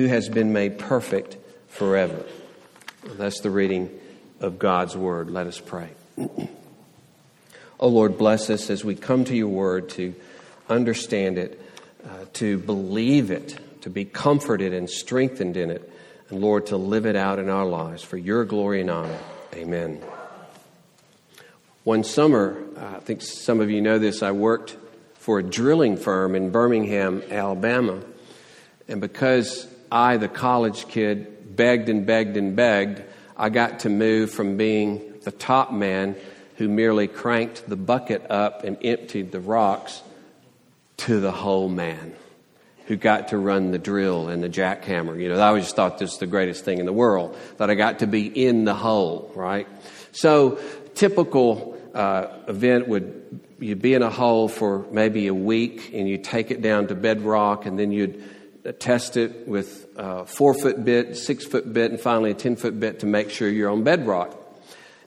who has been made perfect forever. That's the reading of God's word. Let us pray. oh Lord, bless us as we come to your word to understand it, uh, to believe it, to be comforted and strengthened in it, and Lord, to live it out in our lives for your glory and honor. Amen. One summer, uh, I think some of you know this, I worked for a drilling firm in Birmingham, Alabama. And because I, the college kid, begged and begged and begged, I got to move from being the top man who merely cranked the bucket up and emptied the rocks to the hole man who got to run the drill and the jackhammer. You know, I always thought this was the greatest thing in the world, that I got to be in the hole, right? So, typical uh, event would you'd be in a hole for maybe a week and you take it down to bedrock and then you'd test it with a four foot bit, six foot bit, and finally a 10 foot bit to make sure you're on bedrock.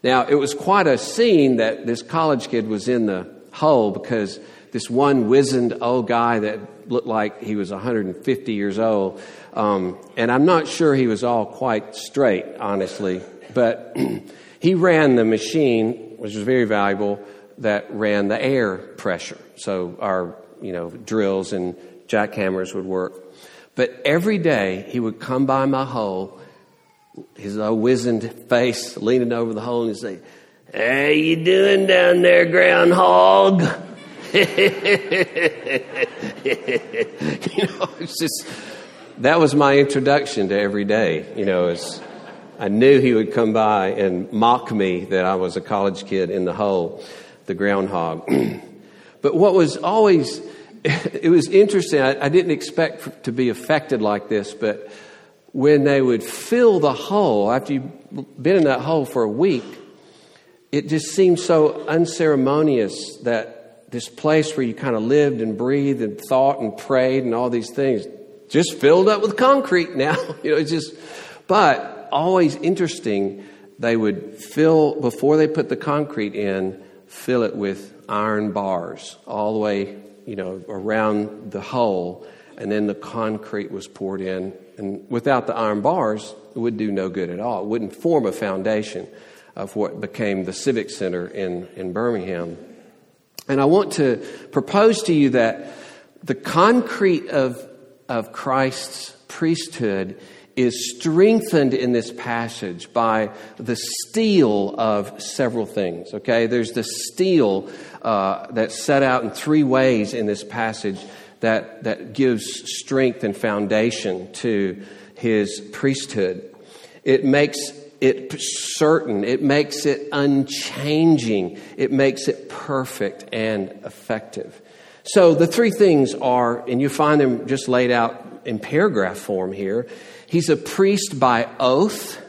Now, it was quite a scene that this college kid was in the hole because this one wizened old guy that looked like he was 150 years old, um, and I'm not sure he was all quite straight, honestly, but he ran the machine, which was very valuable, that ran the air pressure. So our, you know, drills and jackhammers would work. But every day he would come by my hole, his old wizened face leaning over the hole, and he'd say, How you doing down there, groundhog? you know, it's just that was my introduction to every day. You know, as I knew he would come by and mock me that I was a college kid in the hole, the groundhog. but what was always it was interesting. I, I didn't expect to be affected like this, but when they would fill the hole, after you've been in that hole for a week, it just seemed so unceremonious that this place where you kind of lived and breathed and thought and prayed and all these things just filled up with concrete now. you know, it's just, but always interesting, they would fill, before they put the concrete in, fill it with iron bars all the way you know, around the hole, and then the concrete was poured in. And without the iron bars, it would do no good at all. It wouldn't form a foundation of what became the Civic Center in, in Birmingham. And I want to propose to you that the concrete of, of Christ's priesthood is strengthened in this passage by the steel of several things. Okay, there's the steel uh, that's set out in three ways in this passage that, that gives strength and foundation to his priesthood. It makes it certain, it makes it unchanging, it makes it perfect and effective. So the three things are, and you find them just laid out in paragraph form here. He's a priest by oath.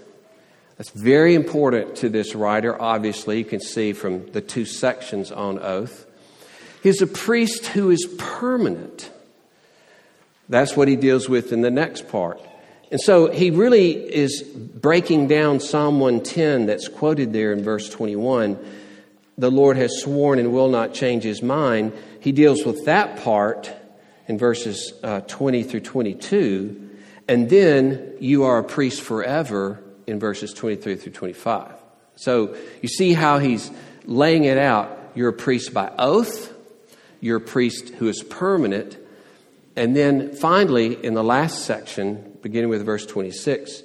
That's very important to this writer, obviously. You can see from the two sections on oath. He's a priest who is permanent. That's what he deals with in the next part. And so he really is breaking down Psalm 110 that's quoted there in verse 21. The Lord has sworn and will not change his mind. He deals with that part in verses uh, 20 through 22. And then you are a priest forever in verses 23 through 25. So you see how he's laying it out. You're a priest by oath, you're a priest who is permanent. And then finally, in the last section, beginning with verse 26,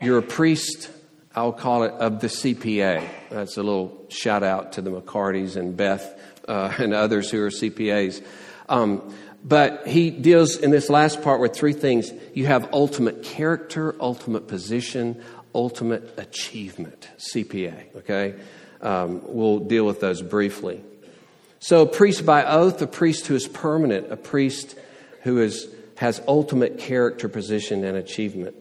you're a priest, I'll call it, of the CPA. That's a little shout out to the McCartys and Beth uh, and others who are CPAs. Um, but he deals in this last part with three things. You have ultimate character, ultimate position, ultimate achievement, CPA, okay? Um, we'll deal with those briefly. So, a priest by oath, a priest who is permanent, a priest who is, has ultimate character, position, and achievement.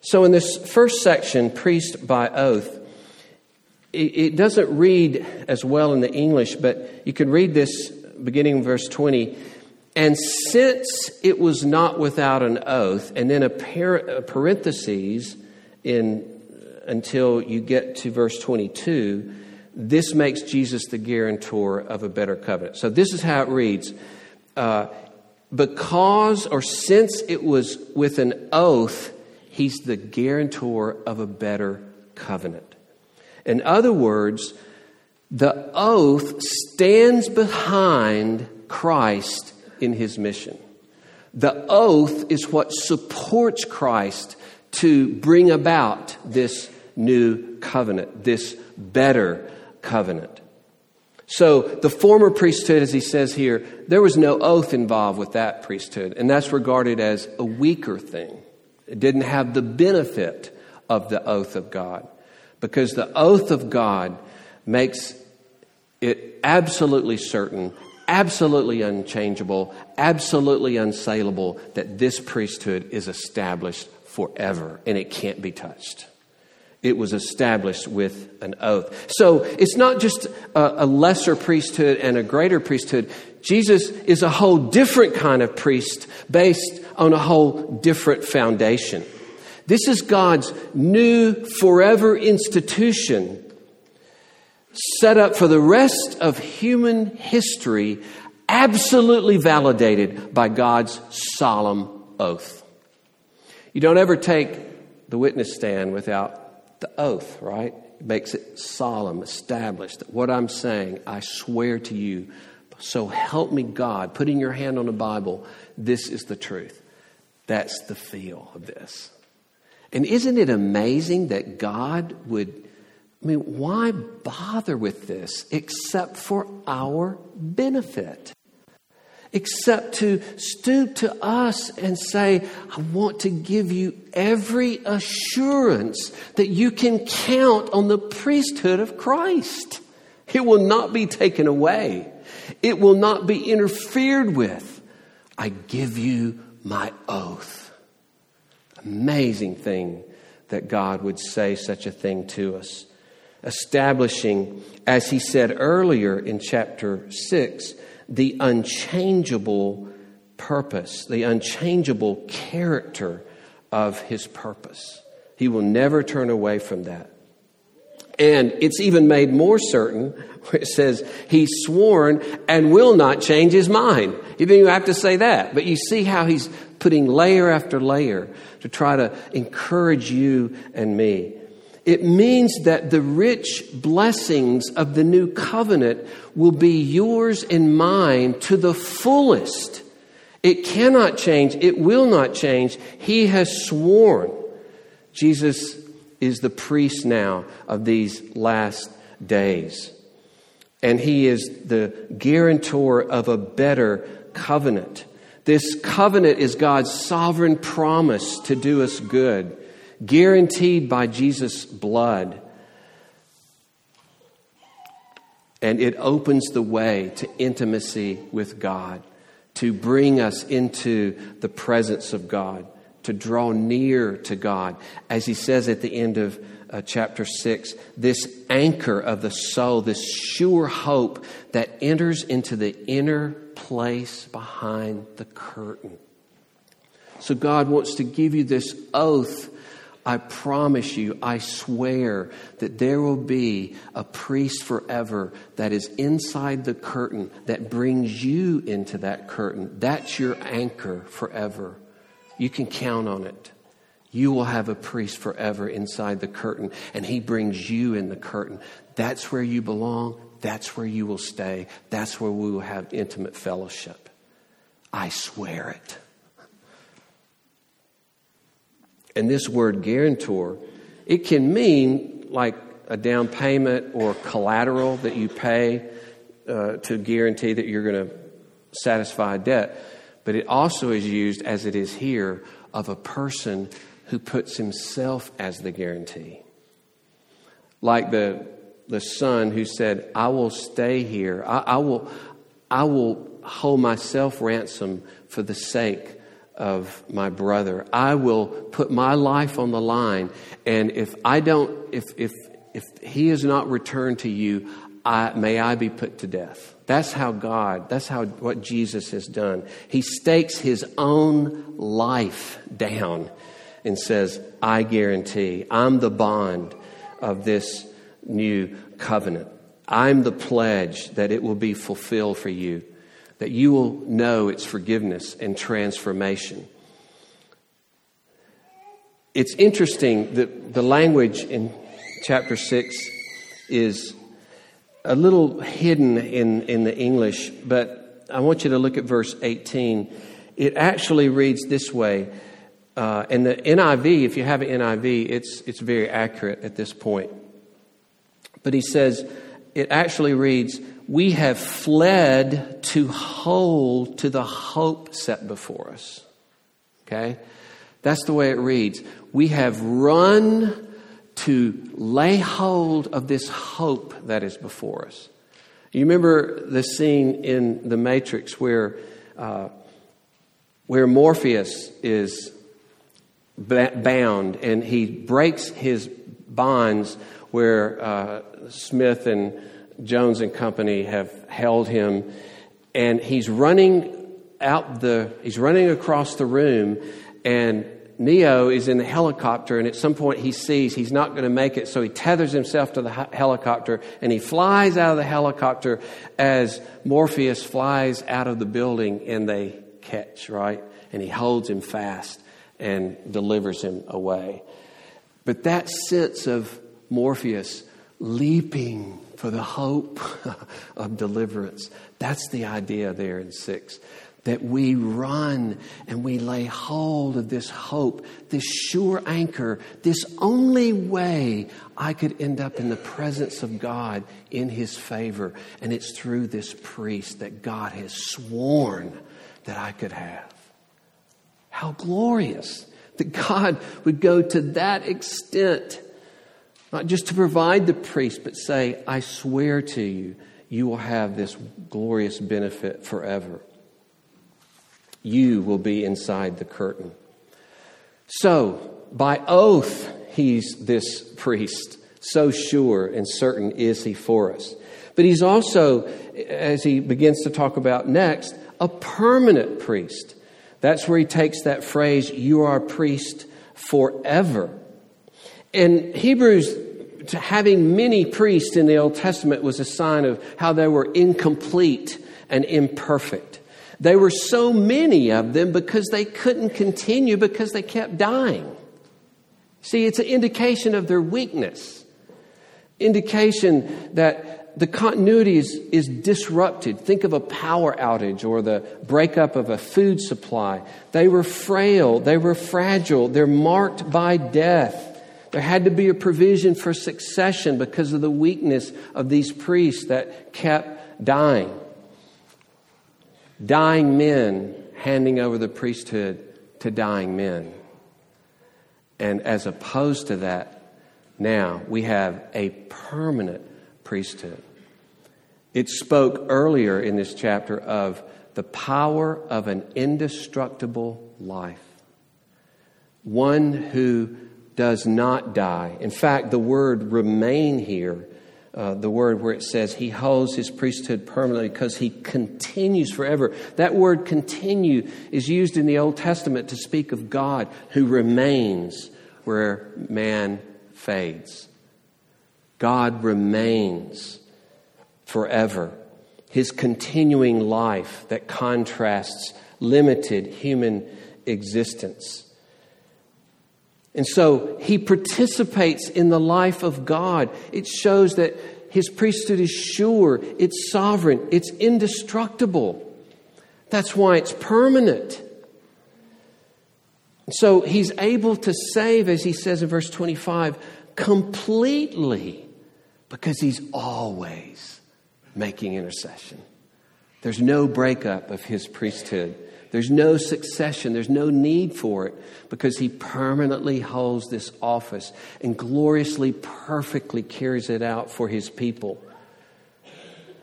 So, in this first section, priest by oath, it, it doesn't read as well in the English, but you can read this beginning in verse 20. And since it was not without an oath, and then a, par- a parenthesis in until you get to verse 22, this makes Jesus the guarantor of a better covenant. So this is how it reads. Uh, because or since it was with an oath, he's the guarantor of a better covenant. In other words, the oath stands behind Christ in his mission. The oath is what supports Christ to bring about this new covenant, this better covenant. So, the former priesthood, as he says here, there was no oath involved with that priesthood, and that's regarded as a weaker thing. It didn't have the benefit of the oath of God, because the oath of God makes it absolutely certain, absolutely unchangeable, absolutely unsaleable that this priesthood is established forever and it can't be touched. It was established with an oath. So it's not just a, a, lesser priesthood and a greater priesthood. Jesus is a whole different kind of priest based on a whole different foundation. This is God's new forever institution set up for the rest of human history, absolutely validated by God's solemn oath. You don't ever take the witness stand without the oath, right? It makes it solemn, established that what I'm saying, I swear to you. So help me God, putting your hand on the Bible, this is the truth. That's the feel of this. And isn't it amazing that God would, I mean, why bother with this except for our benefit? except to stoop to us and say, I want to give you every assurance that you can count on the priesthood of Christ. It will not be taken away, it will not be interfered with. I give you my oath. Amazing thing that God would say such a thing to us. Establishing, as he said earlier in chapter 6, the unchangeable purpose, the unchangeable character of his purpose. He will never turn away from that. And it's even made more certain where it says he's sworn and will not change his mind. You didn't even have to say that, but you see how he's putting layer after layer to try to encourage you and me. It means that the rich blessings of the new covenant will be yours and mine to the fullest. It cannot change. It will not change. He has sworn. Jesus is the priest now of these last days. And he is the guarantor of a better covenant. This covenant is God's sovereign promise to do us good guaranteed by Jesus' blood. And it opens the way to intimacy with God, to bring us into the presence of God, to draw near to God. As he says at the end of uh, chapter 6, this anchor of the soul, this sure hope that enters into the inner place behind the curtain. So God wants to give you this oath I promise you, I swear that there will be a priest forever that is inside the curtain that brings you into that curtain. That's your anchor forever. You can count on it. You will have a priest forever inside the curtain, and he brings you in the curtain. That's where you belong. That's where you will stay. That's where we will have intimate fellowship. I swear it. And this word guarantor, it can mean like a down payment or collateral that you pay uh, to guarantee that you're going to satisfy a debt. But it also is used, as it is here, of a person who puts himself as the guarantee. Like the, the son who said, I will stay here. I, I will, I will hold myself ransom for the sake of my brother. I will put my life on the line. And if I don't, if, if, if he is not returned to you, I, may I be put to death. That's how God, that's how what Jesus has done. He stakes his own life down and says, I guarantee, I'm the bond of this new covenant. I'm the pledge that it will be fulfilled for you. That you will know its forgiveness and transformation. It's interesting that the language in chapter 6 is a little hidden in, in the English, but I want you to look at verse 18. It actually reads this way. Uh, and the NIV, if you have an NIV, it's, it's very accurate at this point. But he says, it actually reads, We have fled to hold to the hope set before us. Okay? That's the way it reads. We have run to lay hold of this hope that is before us. You remember the scene in The Matrix where, uh, where Morpheus is bound and he breaks his bonds where uh, Smith and Jones and company have held him, and he's running out the he's running across the room, and Neo is in the helicopter, and at some point he sees he's not going to make it, so he tethers himself to the helicopter and he flies out of the helicopter as Morpheus flies out of the building and they catch, right? And he holds him fast and delivers him away. But that sense of Morpheus leaping for the hope of deliverance. That's the idea there in six. That we run and we lay hold of this hope, this sure anchor, this only way I could end up in the presence of God in His favor. And it's through this priest that God has sworn that I could have. How glorious that God would go to that extent not just to provide the priest, but say, I swear to you, you will have this glorious benefit forever. You will be inside the curtain. So, by oath, he's this priest. So sure and certain is he for us. But he's also, as he begins to talk about next, a permanent priest. That's where he takes that phrase, you are a priest forever. In Hebrews, having many priests in the Old Testament was a sign of how they were incomplete and imperfect. There were so many of them because they couldn't continue because they kept dying. See, it's an indication of their weakness, indication that the continuity is, is disrupted. Think of a power outage or the breakup of a food supply. They were frail, they were fragile, they're marked by death. There had to be a provision for succession because of the weakness of these priests that kept dying. Dying men handing over the priesthood to dying men. And as opposed to that, now we have a permanent priesthood. It spoke earlier in this chapter of the power of an indestructible life. One who does not die. In fact, the word remain here, uh, the word where it says he holds his priesthood permanently because he continues forever. That word continue is used in the Old Testament to speak of God who remains where man fades. God remains forever. His continuing life that contrasts limited human existence. And so he participates in the life of God. It shows that his priesthood is sure, it's sovereign, it's indestructible. That's why it's permanent. So he's able to save, as he says in verse 25, completely because he's always making intercession. There's no breakup of his priesthood. There's no succession. There's no need for it because he permanently holds this office and gloriously, perfectly carries it out for his people.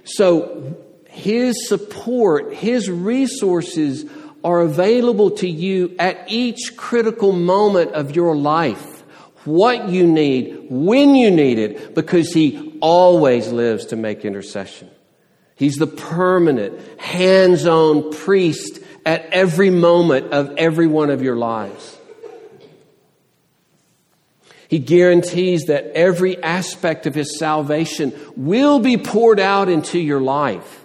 So his support, his resources are available to you at each critical moment of your life. What you need, when you need it, because he always lives to make intercession. He's the permanent, hands on priest at every moment of every one of your lives. He guarantees that every aspect of His salvation will be poured out into your life.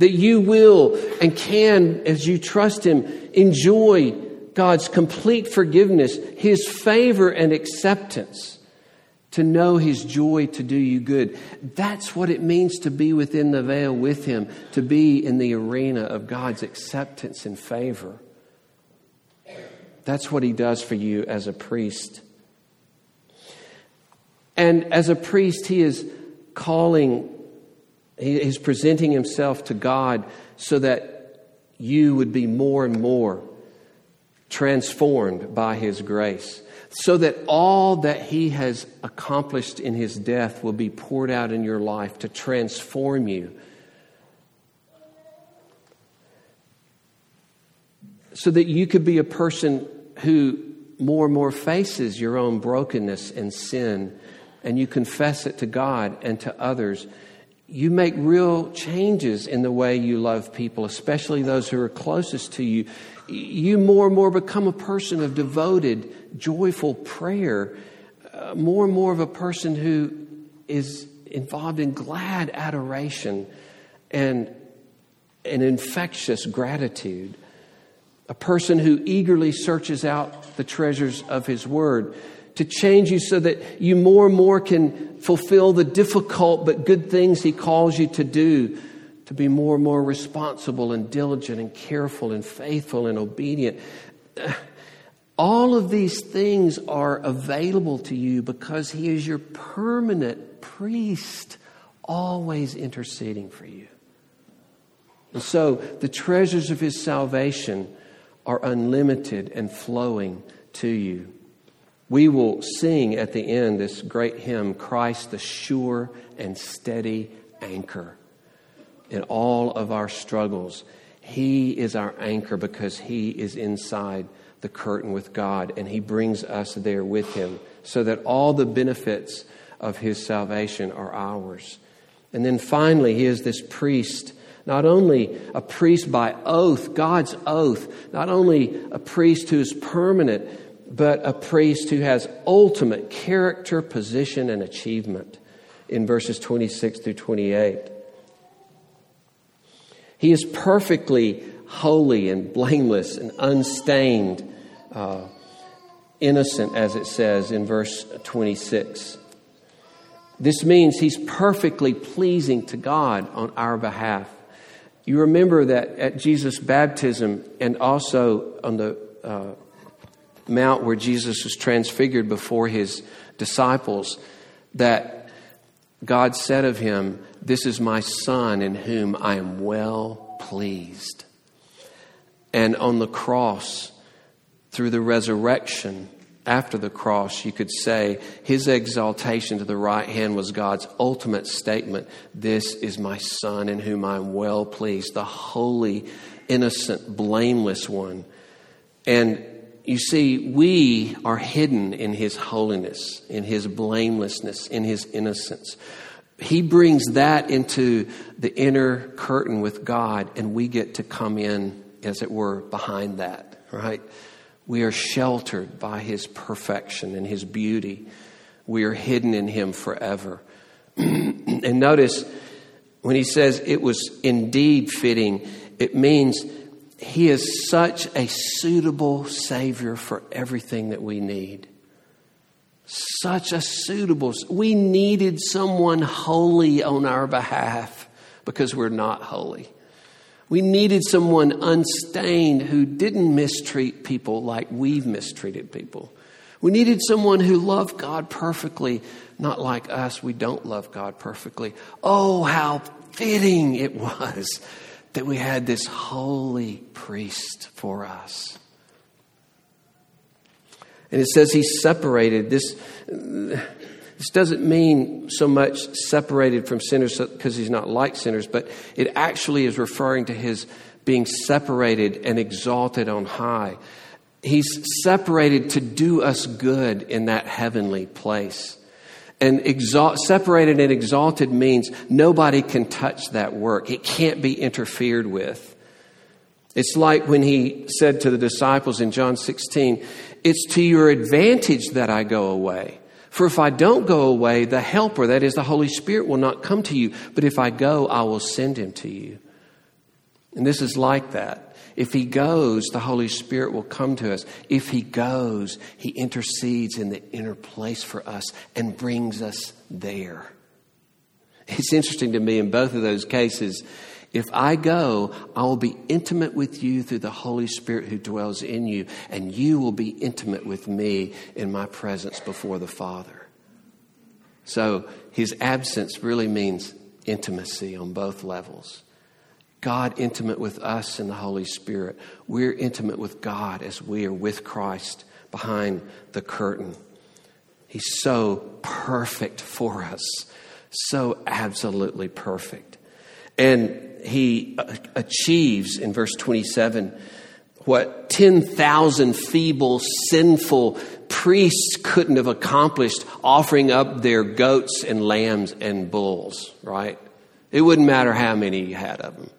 that you will and can, as you trust Him, enjoy God's complete forgiveness, His favor and acceptance, to know His joy to do you good. That's what it means to be within the veil with Him, to be in the arena of God's acceptance and favor. That's what He does for you as a priest. And as a priest, He is calling, He is presenting Himself to God so that you would be more and more transformed by His grace, so that all that He has accomplished in His death will be poured out in your life to transform you. So that you could be a person who more and more faces your own brokenness and sin, and you confess it to God and to others you make real changes in the way you love people, especially those who are closest to you. You more and more become a person of devoted, joyful prayer, uh, more and more of a person who is involved in glad adoration and an infectious gratitude, a person who eagerly searches out the treasures of His Word to change you so that you more and more can fulfill the difficult but good things He calls you to do, to be more and more responsible and diligent and careful and faithful and obedient. All of these things are available to you because He is your permanent priest, always interceding for you. And so the treasures of His salvation are unlimited and flowing to you. We will sing at the end this great hymn, Christ, the sure and steady anchor in all of our struggles. He is our anchor because He is inside the curtain with God and He brings us there with Him so that all the benefits of His salvation are ours. And then finally, He is this priest not only a priest by oath, God's oath, not only a priest who is permanent, but a priest who has ultimate character, position, and achievement in verses 26 through 28. He is perfectly holy and blameless and unstained, uh, innocent, as it says in verse 26. This means he's perfectly pleasing to God on our behalf. You remember that at Jesus' baptism and also on the uh, mount where Jesus was transfigured before his disciples that God said of him, This is my son in whom I am well pleased. And on the cross, through the resurrection, after the cross, you could say his exaltation to the right hand was God's ultimate statement This is my Son in whom I am well pleased, the holy, innocent, blameless one. And you see, we are hidden in His holiness, in His blamelessness, in His innocence. He brings that into the inner curtain with God, and we get to come in, as it were, behind that, right? We are sheltered by His perfection and His beauty. We are hidden in Him forever. and notice when He says it was indeed fitting, it means he is such a suitable Savior for everything that we need. Such a suitable. We needed someone holy on our behalf because we're not holy. We needed someone unstained who didn't mistreat people like we've mistreated people. We needed someone who loved God perfectly, not like us. We don't love God perfectly. Oh, how fitting it was that we had this holy priest for us. And it says he separated this. This doesn't mean so much separated from sinners because he's not like sinners, but it actually is referring to his being separated and exalted on high. He's separated to do us good in that heavenly place. And exalt, separated and exalted means nobody can touch that work. It can't be interfered with. It's like when he said to the disciples in John 16, It's to your advantage that I go away. For if I don't go away, the Helper, that is the Holy Spirit, will not come to you. But if I go, I will send him to you. And this is like that. If he goes, the Holy Spirit will come to us. If he goes, he intercedes in the inner place for us and brings us there. It's interesting to me in both of those cases. If I go, I will be intimate with you through the Holy Spirit who dwells in you, and you will be intimate with me in my presence before the Father. So his absence really means intimacy on both levels. God intimate with us in the Holy Spirit. We're intimate with God as we are with Christ behind the curtain. He's so perfect for us, so absolutely perfect. And he uh, achieves in verse 27 what 10,000 feeble, sinful priests couldn't have accomplished offering up their goats and lambs and bulls, right? It wouldn't matter how many you had of them.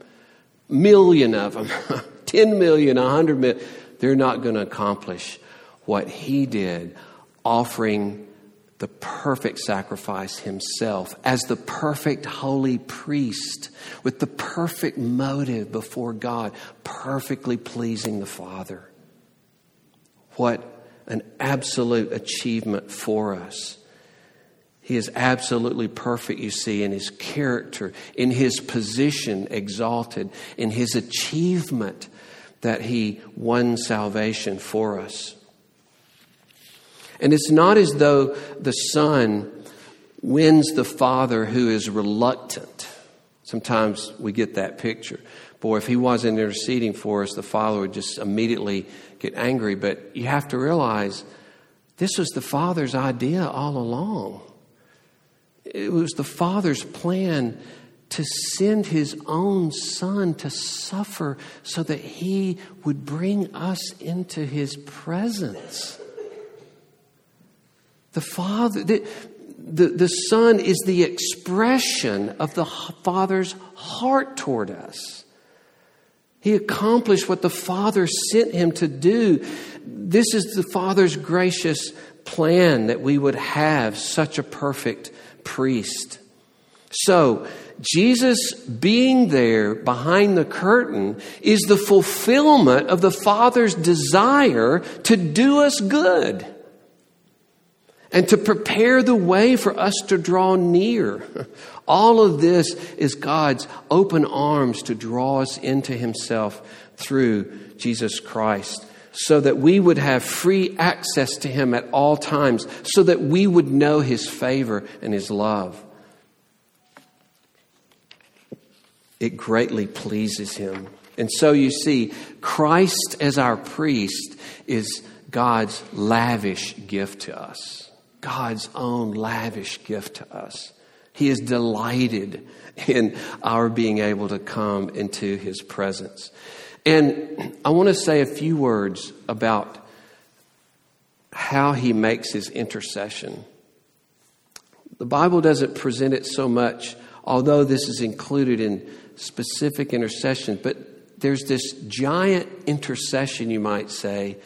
Million of them, 10 million, 100 million. They're not going to accomplish what he did, offering the perfect sacrifice himself as the perfect holy priest with the perfect motive before God, perfectly pleasing the Father. What an absolute achievement for us. He is absolutely perfect, you see, in his character, in his position exalted, in his achievement that he won salvation for us. And it's not as though the Son wins the Father who is reluctant. Sometimes we get that picture. Boy, if he wasn't interceding for us, the Father would just immediately get angry. But you have to realize this was the Father's idea all along. It was the Father's plan to send his own Son to suffer so that he would bring us into his presence. The Father, the, the, the Son is the expression of the Father's heart toward us. He accomplished what the Father sent him to do. This is the Father's gracious plan that we would have such a perfect priest. So, Jesus being there behind the curtain is the fulfillment of the Father's desire to do us good and to prepare the way for us to draw near. All of this is God's open arms to draw us into Himself through Jesus Christ so that we would have free access to Him at all times, so that we would know His favor and His love. It greatly pleases Him. And so you see, Christ as our priest is God's lavish gift to us. God's own lavish gift to us. He is delighted in our being able to come into His presence. And I want to say a few words about how He makes His intercession. The Bible doesn't present it so much, although this is included in specific intercession, but there's this giant intercession, you might say,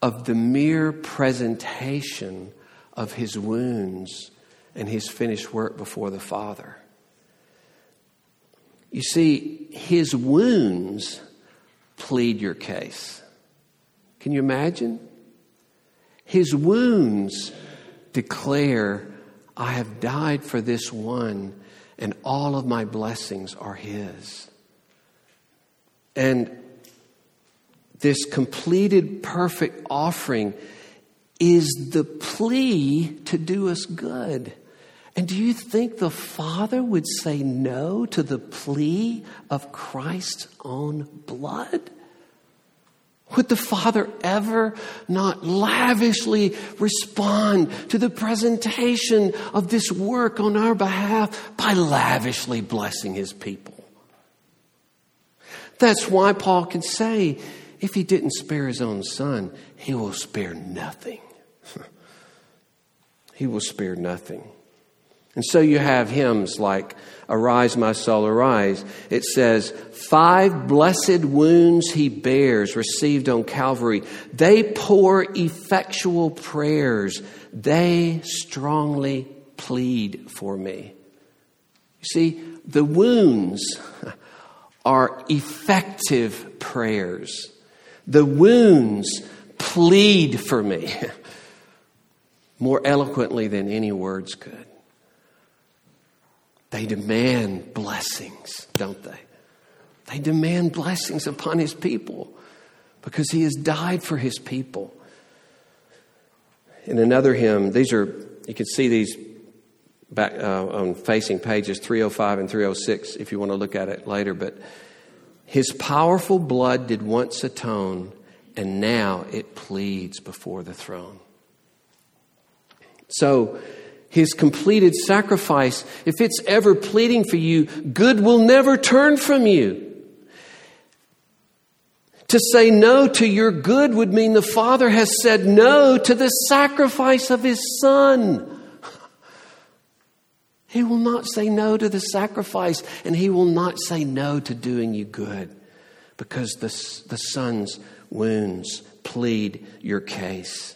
of the mere presentation of his wounds and his finished work before the Father. You see, his wounds plead your case. Can you imagine? His wounds declare, I have died for this one, and all of my blessings are his. And this completed, perfect offering is the plea to do us good. And do you think the Father would say no to the plea of Christ's own blood? Would the Father ever not lavishly respond to the presentation of this work on our behalf by lavishly blessing His people? That's why Paul can say, if He didn't spare His own Son, He will spare nothing. he will spare nothing. And so you have hymns like Arise, my soul, arise. It says, Five blessed wounds he bears, received on Calvary. They pour effectual prayers. They strongly plead for me. You see, the wounds are effective prayers. The wounds plead for me more eloquently than any words could. They demand blessings, don't they? They demand blessings upon his people because he has died for his people. In another hymn, these are, you can see these back uh, on facing pages 305 and 306 if you want to look at it later, but his powerful blood did once atone, and now it pleads before the throne. So, his completed sacrifice, if it's ever pleading for you, good will never turn from you. To say no to your good would mean the Father has said no to the sacrifice of His Son. He will not say no to the sacrifice, and He will not say no to doing you good because the, the Son's wounds plead your case.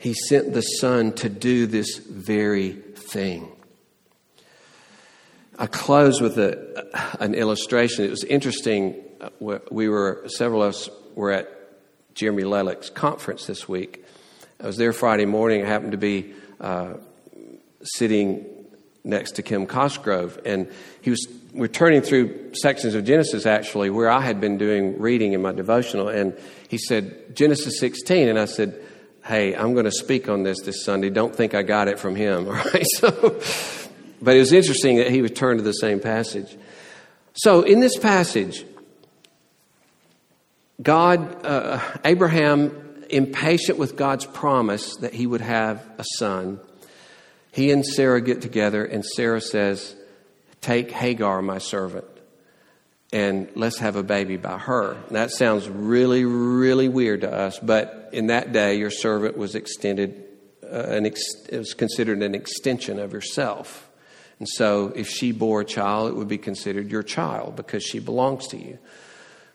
He sent the Son to do this very thing. I close with a, an illustration. It was interesting. Uh, we were, several of us were at Jeremy Lelek's conference this week. I was there Friday morning. I happened to be uh, sitting next to Kim Cosgrove, and he was we're turning through sections of Genesis actually where I had been doing reading in my devotional, and he said Genesis 16, and I said, hey, I'm going to speak on this this Sunday. Don't think I got it from him. All right. So, but it was interesting that he turn to the same passage. So in this passage, God, uh, Abraham, impatient with God's promise that he would have a son, he and Sarah get together, and Sarah says, Take Hagar, my servant, and let's have a baby by her. And that sounds really, really weird to us, but in that day, your servant was extended, uh, an ex- it was considered an extension of yourself. And so, if she bore a child, it would be considered your child because she belongs to you.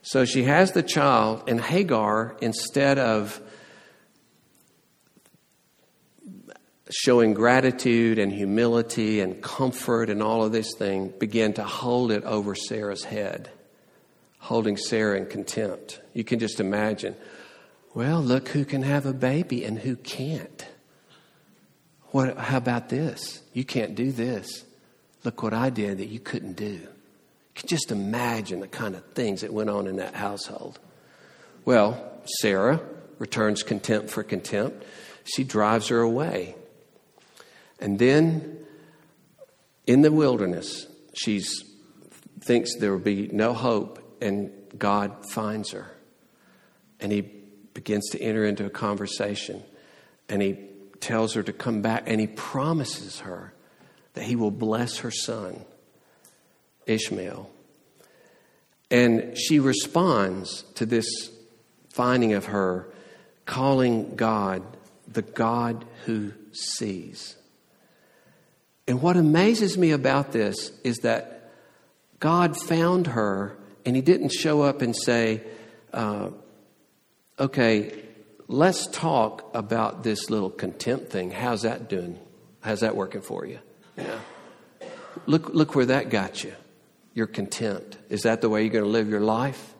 So she has the child, and Hagar, instead of showing gratitude and humility and comfort and all of this thing, began to hold it over Sarah's head, holding Sarah in contempt. You can just imagine, well, look who can have a baby and who can't. What, how about this? You can't do this. Look what I did that you couldn't do. You can just imagine the kind of things that went on in that household. Well, Sarah returns contempt for contempt. She drives her away. And then in the wilderness, she thinks there will be no hope, and God finds her. And he begins to enter into a conversation, and he tells her to come back, and he promises her that he will bless her son, Ishmael. And she responds to this finding of her, calling God the God who sees. And what amazes me about this is that God found her and He didn't show up and say, uh, okay, let's talk about this little contempt thing. How's that doing? How's that working for you? Yeah. Look, look where that got you. Your contempt. Is that the way you're going to live your life?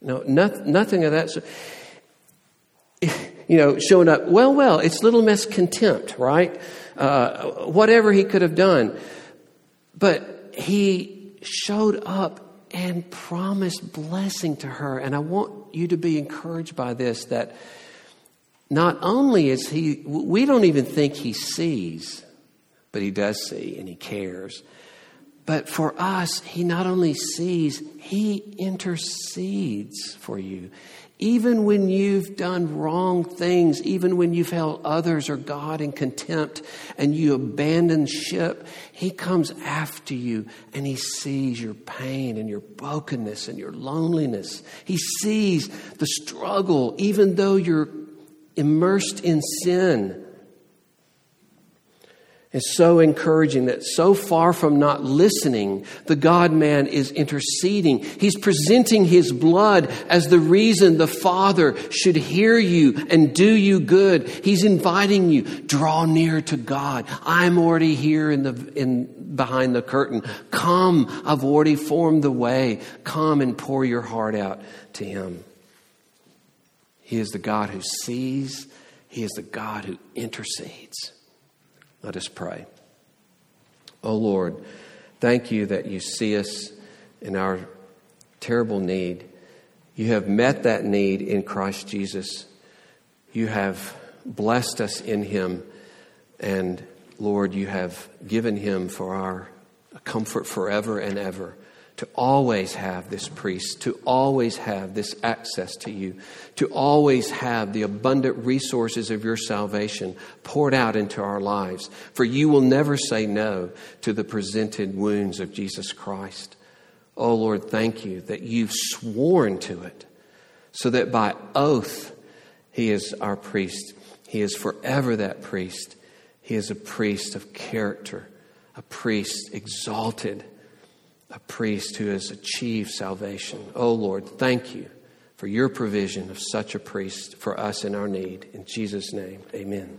No, not, nothing of that. So, you know, showing up, well, well, it's little miss contempt, right? Uh, whatever he could have done. But he showed up and promised blessing to her. And I want you to be encouraged by this that not only is he, we don't even think he sees, but he does see and he cares. But for us, he not only sees, he intercedes for you. Even when you've done wrong things, even when you've held others or God in contempt and you abandon ship, He comes after you and He sees your pain and your brokenness and your loneliness. He sees the struggle, even though you're immersed in sin is so encouraging that so far from not listening, the God man is interceding. He's presenting his blood as the reason the Father should hear you and do you good. He's inviting you, draw near to God. I'm already here in the, in behind the curtain. Come, I've already formed the way. Come and pour your heart out to Him. He is the God who sees, He is the God who intercedes. Let us pray. Oh Lord, thank you that you see us in our terrible need. You have met that need in Christ Jesus. You have blessed us in Him. And Lord, you have given Him for our comfort forever and ever to always have this priest, to always have this access to you, to always have the abundant resources of your salvation poured out into our lives. For you will never say no to the presented wounds of Jesus Christ. Oh Lord, thank you that you've sworn to it, so that by oath he is our priest. He is forever that priest. He is a priest of character, a priest exalted, a priest who has achieved salvation. Oh Lord, thank you for your provision of such a priest for us in our need. In Jesus' name, amen.